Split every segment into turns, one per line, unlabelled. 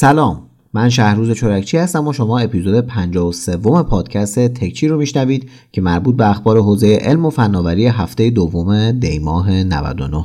سلام. من شهروز چورکچی هستم و شما اپیزود 53 پادکست تکچی رو میشنوید که مربوط به اخبار حوزه علم و فناوری هفته دوم دیماه 99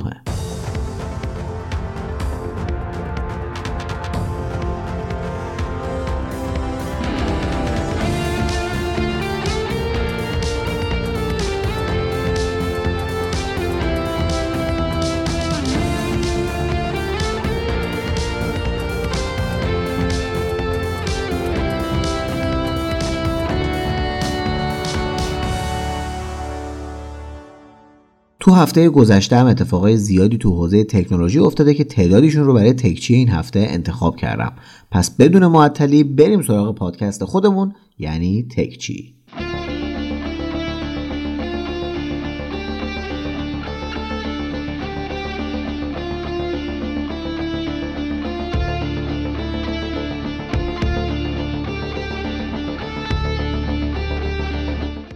تو هفته گذشته هم اتفاقای زیادی تو حوزه تکنولوژی افتاده که تعدادیشون رو برای تکچی این هفته انتخاب کردم. پس بدون معطلی بریم سراغ پادکست خودمون یعنی تکچی.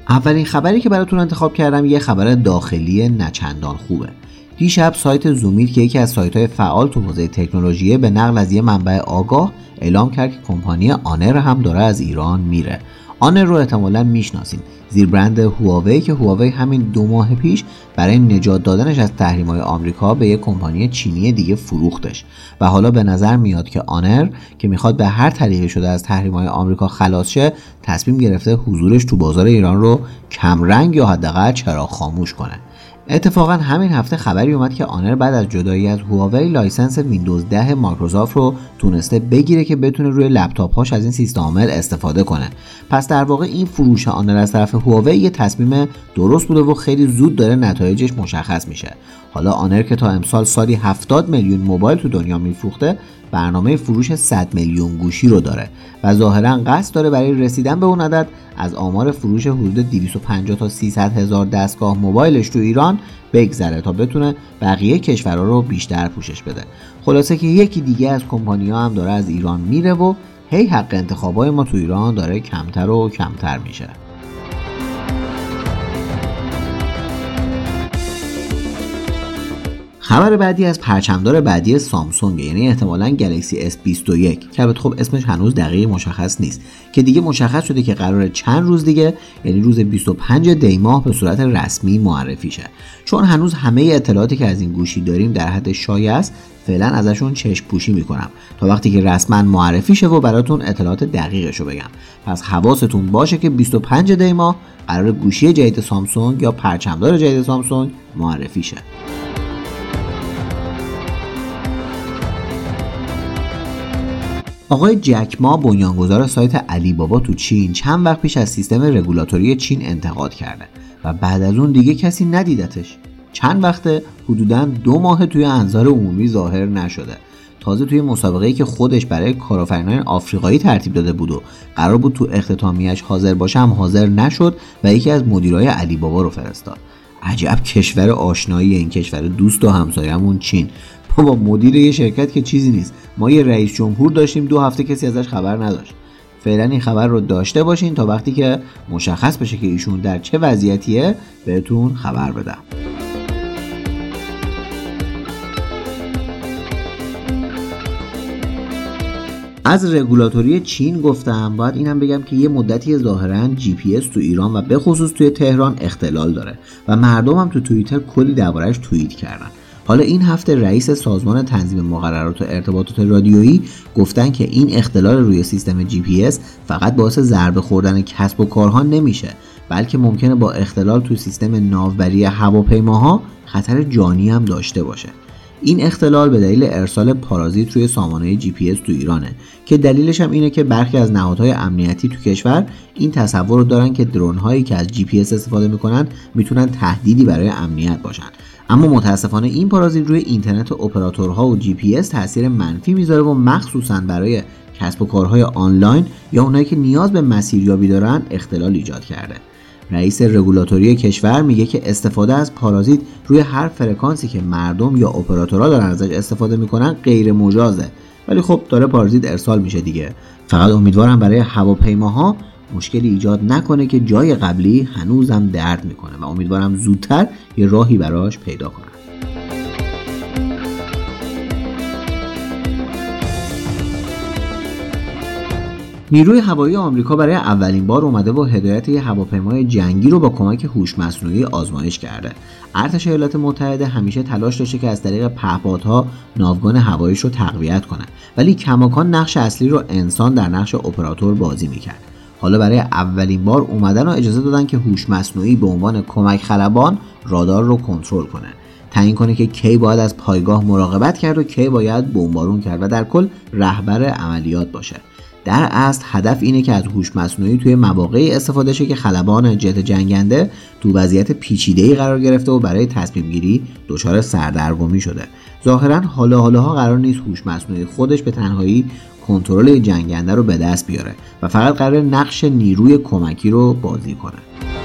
اولین خبری که براتون انتخاب کردم یه خبر داخلی نچندان خوبه. دیشب سایت زومیت که یکی از سایت های فعال تو حوزه تکنولوژی به نقل از یه منبع آگاه اعلام کرد که کمپانی آنر هم داره از ایران میره. آنر رو احتمالا می‌شناسین زیر برند هواوی که هواوی همین دو ماه پیش برای نجات دادنش از تحریم های آمریکا به یک کمپانی چینی دیگه فروختش. و حالا به نظر میاد که آنر که می‌خواد به هر طریقی شده از تحریم های آمریکا خلاص شه تصمیم گرفته حضورش تو بازار ایران رو کمرنگ یا حداقل چراغ خاموش کنه. اتفاقا همین هفته خبری اومد که آنر بعد از جدایی از هواوی license ویندوز 10 مایکروسافت رو تونسته بگیره که بتونه روی لپتاپ هاش از این سیستم عامل استفاده کنه. پس در واقع این فروش آنر از طرف هواوی یه تصمیم درست بوده و خیلی زود داره نتایجش مشخص میشه. حالا آنر که تا امسال سالی 70 میلیون موبایل تو دنیا میفروخته برنامه فروش 100 میلیون گوشی رو داره و ظاهرا قصد داره برای رسیدن به اون عدد از آمار فروش حدود 250 تا 300 هزار دستگاه موبایلش تو ایران بگذره تا بتونه بقیه کشورها رو بیشتر پوشش بده. خلاصه که یکی دیگه از کمپانی‌ها هم داره از ایران میره و هی حق انتخابای ما تو ایران داره کمتر و کمتر میشه. خبر بعدی از پرچمدار بعدی سامسونگ یعنی احتمالا گلکسی S21 که البته خب اسمش هنوز دقیق مشخص نیست که دیگه مشخص شده که قرار چند روز دیگه یعنی روز 25 دی ماه به صورت رسمی معرفی شه. چون هنوز همه اطلاعاتی که از این گوشی داریم در حد شایع است فعلا ازشون چشم پوشی می‌کنم. تا وقتی که رسما معرفی شه و براتون اطلاعات دقیقش رو بگم. پس حواستون باشه که 25 دی ماه قرار گوشی جدید سامسونگ یا پرچمدار جدید سامسونگ معرفی شه. آقای جکما بنیانگذار سایت علی بابا تو چین چند وقت پیش از سیستم رگولاتوری چین انتقاد کرده و بعد از اون دیگه کسی ندیدتش. چند وقته؟ حدودا دو ماه توی انظار عمومی ظاهر نشده. تازه توی مسابقه که خودش برای کارآفرینان آفریقایی ترتیب داده بود و قرار بود تو اختتامیش حاضر باشه هم حاضر نشد و یکی از مدیرای علی بابا رو فرستاد. عجب کشور آشنایی این کشور دوست و همسایه‌مون چین. با مدیر یه شرکت که چیزی نیست. ما یه رئیس جمهور داشتیم دو هفته کسی ازش خبر نداشت. فعلا این خبر رو داشته باشین تا وقتی که مشخص بشه که ایشون در چه وضعیتیه بهتون خبر بدم. از رگولاتوری چین گفتم باید اینم بگم که یه مدتی ظاهرا جی پی اس تو ایران و به خصوص توی تهران اختلال داره و مردم هم تو توییتر کلی دربارهش توییت کردن. حالا این هفته رئیس سازمان تنظیم مقررات و ارتباطات رادیویی گفتن که این اختلال روی سیستم جی پی اس فقط باعث ضربه خوردن کسب و کارها نمیشه بلکه ممکنه با اختلال تو سیستم ناوبری هواپیماها خطر جانی هم داشته باشه. این اختلال به دلیل ارسال پارازیت روی سامانه جی پی اس تو ایرانه که دلیلش هم اینه که برخی از نهادهای امنیتی تو کشور این تصور رو دارن که drone هایی که از جی پی اس استفاده می‌کنن می‌تونن تهدیدی برای امنیت باشن. اما متاسفانه این پارازیت روی اینترنت اپراتورها و جی پی اس تاثیر منفی می‌ذاره و مخصوصا برای کسب و کارهای آنلاین یا اونایی که نیاز به مسیریابی دارن اختلال ایجاد کرده. رئیس رگولاتوری کشور میگه که استفاده از پارازیت روی هر فرکانسی که مردم یا اپراتورها دارن ازش استفاده می‌کنن غیر مجازه. ولی خب داره پارازیت ارسال میشه دیگه. فقط امیدوارم برای هواپیماها مشکلی ایجاد نکنه که جای قبلی هنوزم درد می‌کنه و امیدوارم زودتر یه راهی براش پیدا کنم نیروی هوایی آمریکا برای اولین بار اومده و هدایت یه هواپیمای جنگی رو با کمک هوش مصنوعی آزمایش کرده. ارتش ایالات متحده همیشه تلاش داشته که از طریق پهپادها ناوگان هواییش رو تقویت کنه ولی کماکان نقش اصلی رو انسان در نقش اپراتور بازی می‌کرد. حالا برای اولین بار اومدن و اجازه دادن که هوش مصنوعی به عنوان کمک خلبان رادار رو کنترل کنه. تعیین کنه که کی باید از پایگاه مراقبت کرد و کی باید بمبارون کرد و در کل رهبر عملیات باشه. در اصل هدف اینه که از هوش مصنوعی توی مواقعی استفاده شه که خلبان جت جنگنده تو وضعیت پیچیده‌ای قرار گرفته و برای تصمیم گیری دچار سردرگمی شده. ظاهرا حالا حالاها قرار نیست هوش مصنوعی خودش به تنهایی کنترل جنگنده رو به دست بیاره و فقط قرار نقش نیروی کمکی رو بازی کنه.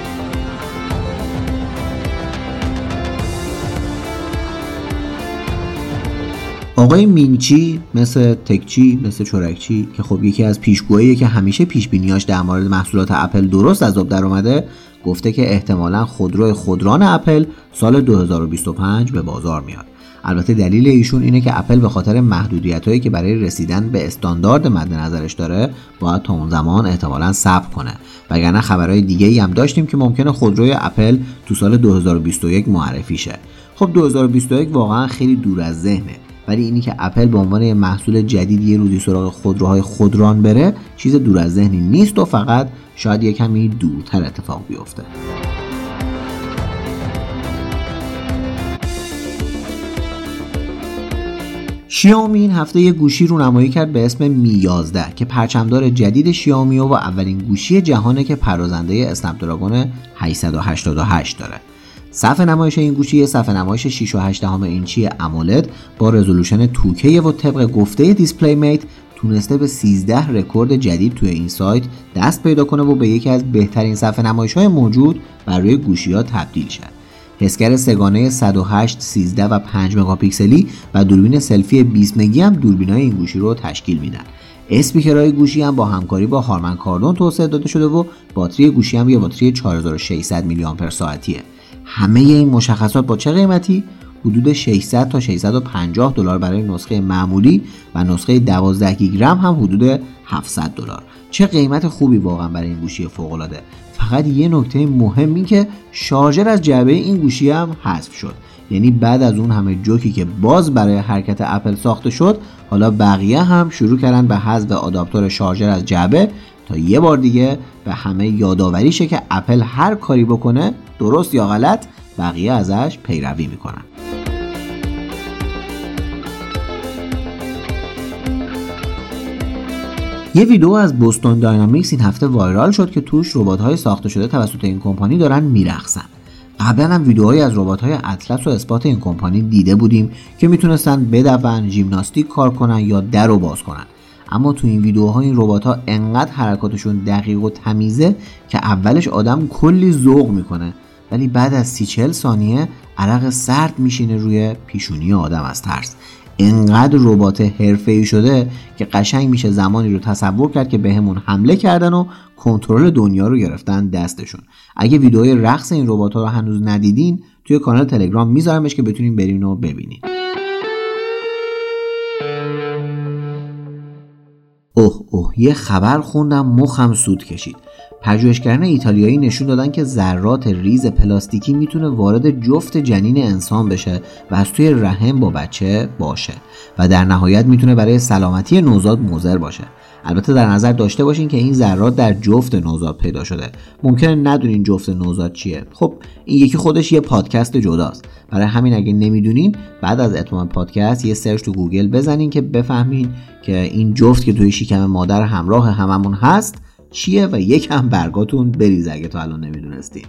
آقای مینچی مثل تکچی مثل چورکچی که خب یکی از پیشگویی که همیشه پیش بینیاش در مورد محصولات اپل درست از آب در اومده گفته که احتمالا خودروی خودران اپل سال 2025 به بازار میاد. البته دلیل ایشون اینه که اپل به خاطر محدودیت هایی که برای رسیدن به استاندارد مد نظرش داره باید تا اون زمان احتمالا صبر کنه. وگرنه خبرهای دیگه ای هم داشتیم که ممکنه خودروی اپل تو سال 2021 معرفی شه. خب 2021 واقعا خیلی دور از ذهنه. ولی اینی که اپل به عنوان محصول جدید یه روزی سراغ خودروهای خودران بره چیز دور از ذهنی نیست و فقط شاید یه کمی دورتر اتفاق بیفته. شیائومی این هفته یه گوشی رو نمایی کرد به اسم می 11 که پرچمدار جدید شیائومی و اولین گوشی جهانه که پرازنده اسنپ دراگون 888 داره. صفحه نمایش این گوشی صفحه نمایش 6 و 8 اینچی امولد با رزولوشن 2K و طبق گفته دیسپلی میت تونسته به 13 رکورد جدید توی این سایت دست پیدا کنه و به یکی از بهترین صفحه نمایش های موجود بر روی گوشی ها تبدیل شد. حسگر سگانه 108, 13 و 5 مگاپیکسلی و دوربین سلفی 20 مگی هم دوربینای این گوشی رو تشکیل میدن. اسپیکرهای گوشی هم با همکاری با Harman Kardon توسعه داده شده و باتری گوشی هم یه باتری 4600 میلی آمپر ساعتیه. همه این مشخصات با چه قیمتی؟ حدود 600 تا 650 دلار برای نسخه معمولی و نسخه 12 گیگ هم حدود 700 دلار. چه قیمت خوبی واقعا برای این گوشی فوق العاده فقط یه نکته مهم این که شارژر از جعبه این گوشی هم حذف شد. یعنی بعد از اون همه جوکی که باز برای حرکت اپل ساخته شد حالا بقیه هم شروع کردن به حذف آداپتور شارژر از جعبه تا یه بار دیگه به همه یادآوری شه که اپل هر کاری بکنه درست یا غلط بقیه ازش پیروی می‌کنن. یه ویدیو از بوستون داینامیکس این هفته وایرال شد که توش ربات ساخته شده توسط این کمپانی دارن میرقصن. قبلا هم ویدیوهایی از ربات های اطلس و اثبات این کمپانی دیده بودیم که می‌تونستن بدون ژیمناستیک کار کنن یا در رو باز کنن. اما تو این ویدیوها این ربات ها انقدر حرکاتشون دقیق و تمیزه که اولش آدم کلی ذوق می‌کنه. ولی بعد از سی چل ثانیه عرق سرد میشینه روی پیشونی آدم از ترس. انقدر ربات حرفه‌ای شده که قشنگ میشه زمانی رو تصور کرد که بهمون حمله کردن و کنترل دنیا رو گرفتن دستشون. اگه ویدیوهای رقص این ربات ها رو هنوز ندیدین توی کانال تلگرام میذارمش که بتونین برین و ببینین. اوه اوه یه خبر خوندم مخم سود کشید. پژوهشگران ایتالیایی نشون دادن که ذرات ریز پلاستیکی می‌تونه وارد جفت جنین انسان بشه و از توی رحم با بچه باشه و در نهایت می‌تونه برای سلامتی نوزاد مضر باشه. البته در نظر داشته باشین که این ذرات در جفت نوزاد پیدا شده. ممکنه ندونین جفت نوزاد چیه. خب این یکی خودش یه پادکست جداست. برای همین اگه نمی‌دونین بعد از اتمام پادکست یه search تو گوگل بزنین که بفهمین که این جفت که توی شکم مادر همراه هممون هست چیه و یکم برگاتون بریزه اگه تا الان نمی‌دونستین.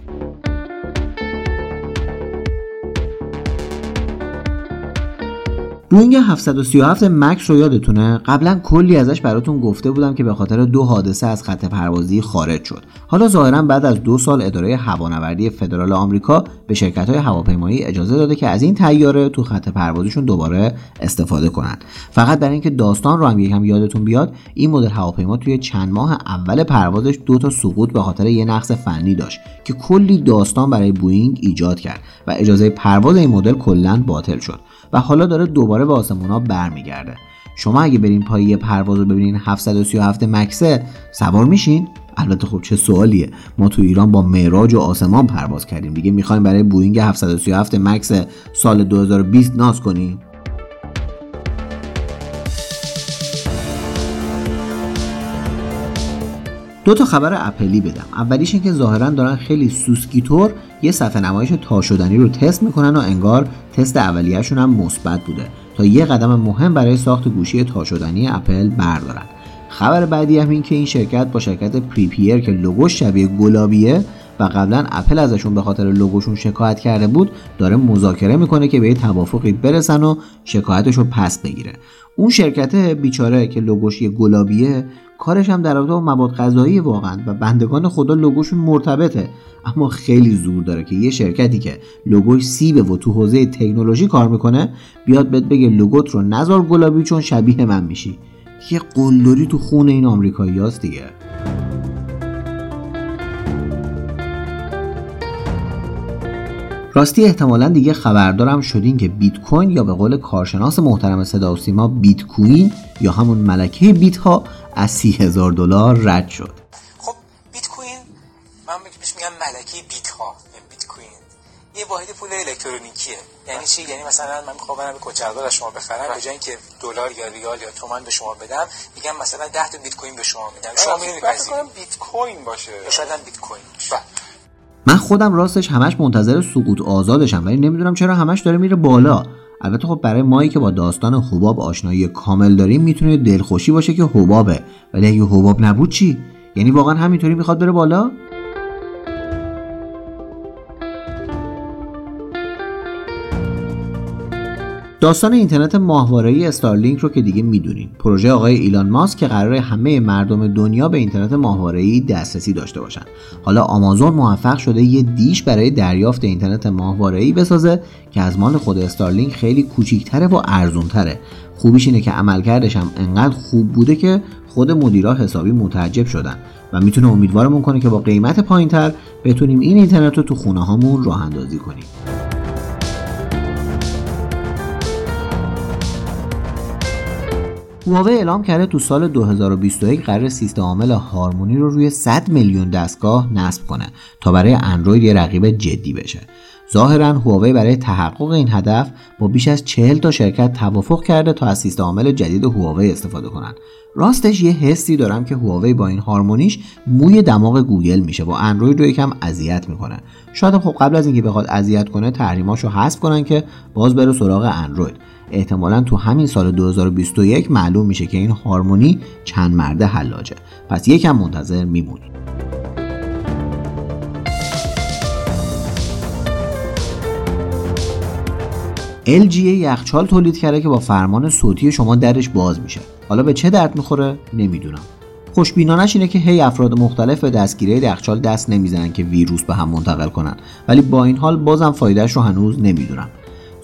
بوینگ 737 Max رو یادتونه؟ قبلا کلی ازش براتون گفته بودم که به خاطر دو حادثه از خط پروازی خارج شد. حالا ظاهرا بعد از دو سال اداره هوانوردی فدرال آمریکا به شرکت های هواپیمایی اجازه داده که از این طیاره تو خط پروازیشون دوباره استفاده کنند فقط برای اینکه داستان رو هم یکم یادتون بیاد این مدل هواپیما توی چند ماه اول پروازش دو تا سقوط به خاطر یه نقص فنی داشت که کلی داستان برای بوینگ ایجاد کرد و اجازه پرواز این مدل کلا باطل شد. و حالا داره دوباره به آسمونا برمیگرده. شما اگه برین پای پرواز رو ببینین 737 Max ه سوار میشین؟ البته خب چه سوالیه. ما تو ایران با معراج و آسمان پرواز کردیم. دیگه می‌خوایم برای بوینگ 737 Max سال 2020 ناز کنیم. دو تا خبر اپلی بدم. اولیش این که ظاهرا دارن خیلی سوسکی طور یه صفحه نمایش تا شدنی رو تست می‌کنن و انگار تست اولیهشون هم مثبت بوده. تا یه قدم مهم برای ساخت گوشی تا شدنی اپل بردارن. خبر بعدی هم این که این شرکت با شرکت Prepear که لوگوش شبیه گلابیه و قبلا اپل ازشون به خاطر لوگوشون شکایت کرده بود داره مذاکره می‌کنه که به یه توافقی برسن و شکایتش رو پس بگیره. اون شرکت بیچاره که لوگوش یه گلابیه کارش هم در رابطه با مواد غذایی واقعا و بندگان خدا لوگوشون مرتبطه. اما خیلی زور داره که یه شرکتی که لوگوش سیبه و تو حوزه تکنولوژی کار می‌کنه بیاد بهت بگه لوگوت رو نزار گلابی چون شبیه من میشی. یه قلدری تو خون این آمریکایی هاست دیگه. راستی احتمالا دیگه خبردارم شدین که بیت کوین یا به قول کارشناس محترم صدا و سیما بیت کوین یا همون ملکه بیت ها از سی هزار دلار رد شد.
خب بیت کوین من بهش میگم ملکه بیت ها بیت کوین یه واحد پول الکترونیکیه. یعنی چی؟ یعنی مثلا من می‌خوام برم کچلوار از شما بخرم به جای اینکه دلار یا ریال یا تومان به شما بدم میگم مثلا 10 تا بیت کوین به شما میدم. شما میرید بیت کوین باشه. شاید بیت کوین بله.
من خودم راستش همش منتظر سقوط آزادشم ولی نمی‌دونم چرا همش داره میره بالا. البته خب برای مایی که با داستان حباب آشنایی کامل داریم می‌تونه دلخوشی باشه که حبابه. ولی اگه حباب نبود چی؟ یعنی واقعا همینطوری می‌خواد بره بالا؟ داستان اینترنت ماهواره‌ای استارلینک رو که دیگه می‌دونین. پروژه آقای ایلان ماسک که قرار همه مردم دنیا به اینترنت ماهواره‌ای دسترسی داشته باشن. حالا آمازون موفق شده یه دیش برای دریافت اینترنت ماهواره‌ای بسازه که از مال خود استارلینک خیلی کوچیکتره و ارزونتره. خوبیش اینه که عملکردش هم انقدر خوب بوده که خود مدیرا حسابی متعجب شدن و می‌تونه امیدوارمون کنه که با قیمت پایینتر بتونیم این اینترنت رو تو خونه هامون راه اندازی کنیم. هواوی اعلام کرده تو سال 2021 قرار سیستم عامل هارمونی رو روی 100 میلیون دستگاه نصب کنه تا برای اندروید یه رقیب جدی بشه. ظاهرا هواوی برای تحقق این هدف با بیش از 40 تا شرکت توافق کرده تا از سیستم عامل جدید هواوی استفاده کنن. راستش یه حسی دارم که هواوی با این هارمونیش موی دماغ گوگل میشه و اندروید رو یکم اذیت می‌کنه. شاید خب قبل از اینکه بخواد اذیت کنه تحریماشو حذف کنن که باز بره سراغ اندروید. احتمالا تو همین سال 2021 معلوم میشه که این هارمونی چند مرده حلاجه پس یکم منتظر میمونیم LG یخچال تولید کرده که با فرمان صوتی شما درش باز میشه. حالا به چه درد می‌خوره؟ نمی‌دونم. خوشبینانش اینه که هی افراد مختلف به دستگیری یخچال دست نمی‌زنن که ویروس به هم منتقل کنن. ولی با این حال بازم فایدهش رو هنوز نمی‌دونم.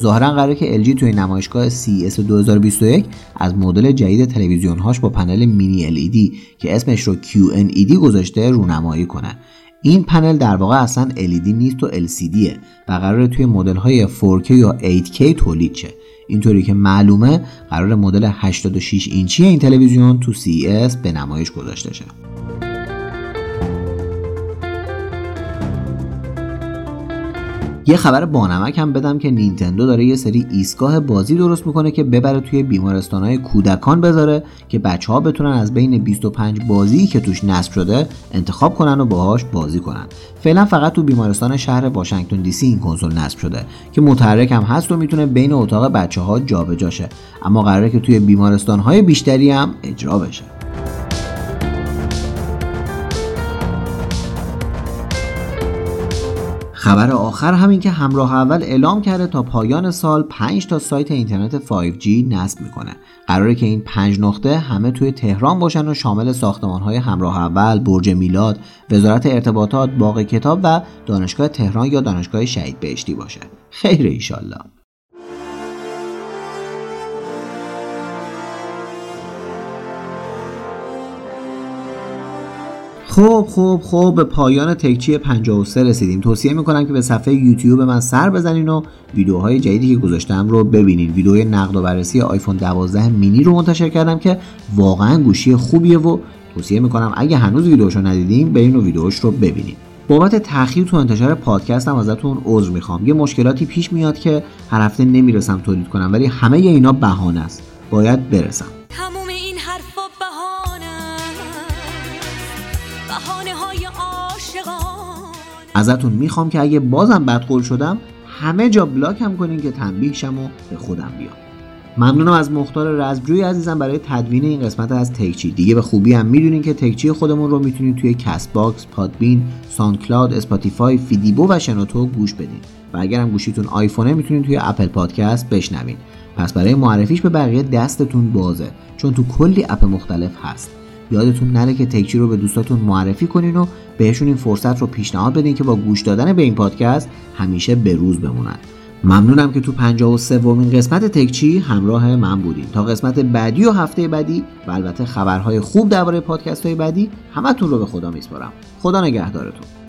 ظاهرا قراره که LG توی نمایشگاه CES 2021 از مدل جدید تلویزیونهاش با پنل مینی LED که اسمش رو QNED گذاشته رونمایی کنه. این پنل در واقع اصلا LED نیست و LCDه و قراره توی مدل های 4K یا 8K تولید شه. اینطوری که معلومه قرار مدل 86 اینچی این تلویزیون تو CES به نمایش گذاشته شه. یه خبر بانمک هم بدم که نینتندو داره یه سری ایستگاه بازی درست می‌کنه که ببره توی بیمارستان های کودکان بذاره که بچه ها بتونن از بین 25 بازی که توش نصب شده انتخاب کنن و باهاش بازی کنن. فعلا فقط تو بیمارستان شهر واشنگتن دی سی این کنسول نصب شده که متحرک هم هست و می‌تونه بین اتاق بچه ها جابجا شه. اما قراره که توی بیمارستان های بیشتری هم اجرا بشه. خبر آخر همین که همراه اول اعلام کرده تا پایان سال 5 تا سایت اینترنت 5G نصب می‌کنه قراره که این 5 نقطه همه توی تهران باشن و شامل ساختمان های همراه اول، برج میلاد، وزارت ارتباطات، باغ کتاب و دانشگاه تهران یا دانشگاه شهید بهشتی باشه. خیر ایشالله. خب خب خب به پایان تکچی 53 رسیدیم. توصیه می‌کنم که به صفحه یوتیوب من سر بزنین و ویدیوهای جدیدی که گذاشتم رو ببینین. ویدیوی نقد و بررسی آیفون 12 مینی رو منتشر کردم که واقعا گوشی خوبیه و توصیه می‌کنم اگه هنوز ویدیوشو ندیدین برین و ویدیوش رو ببینین. بابت تاخیر تو انتشار پادکستم ازتون عذر می‌خوام. یه مشکلاتی پیش میاد که هر هفته نمی‌رسم تولید کنم ولی همه اینا بهانه است. باید برسم. ازتون می‌خوام که اگه بازم بدقول شدم همه جا block هم کنین که تنبیه شم و به خودم بیام. ممنونم از مختار رزمجوی عزیزم برای تدوین این قسمت از تکچی. دیگه به خوبی هم می‌دونین که تکچی خودمون رو می‌تونید توی Castbox، Podbean، SoundCloud، Spotify، فیدیبو و شنوتو گوش بدین. و اگر هم گوشیتون آیفونه می‌تونید توی Apple Podcast بشنوین. پس برای معرفیش به بقیه دستتون بازه چون تو کلی app مختلف هست. یادتون نره که تکچی رو به دوستاتون معرفی کنین و بهشون این فرصت رو پیشنهاد بدین که با گوش دادن به این پادکست همیشه به روز بمونن. ممنونم که تو 53 ومین قسمت تکچی همراه من بودین. تا قسمت بعدی و هفته بعدی و البته خبرهای خوب درباره پادکست های بعدی همتون رو به خدا میسپارم. خدا نگهدارتون.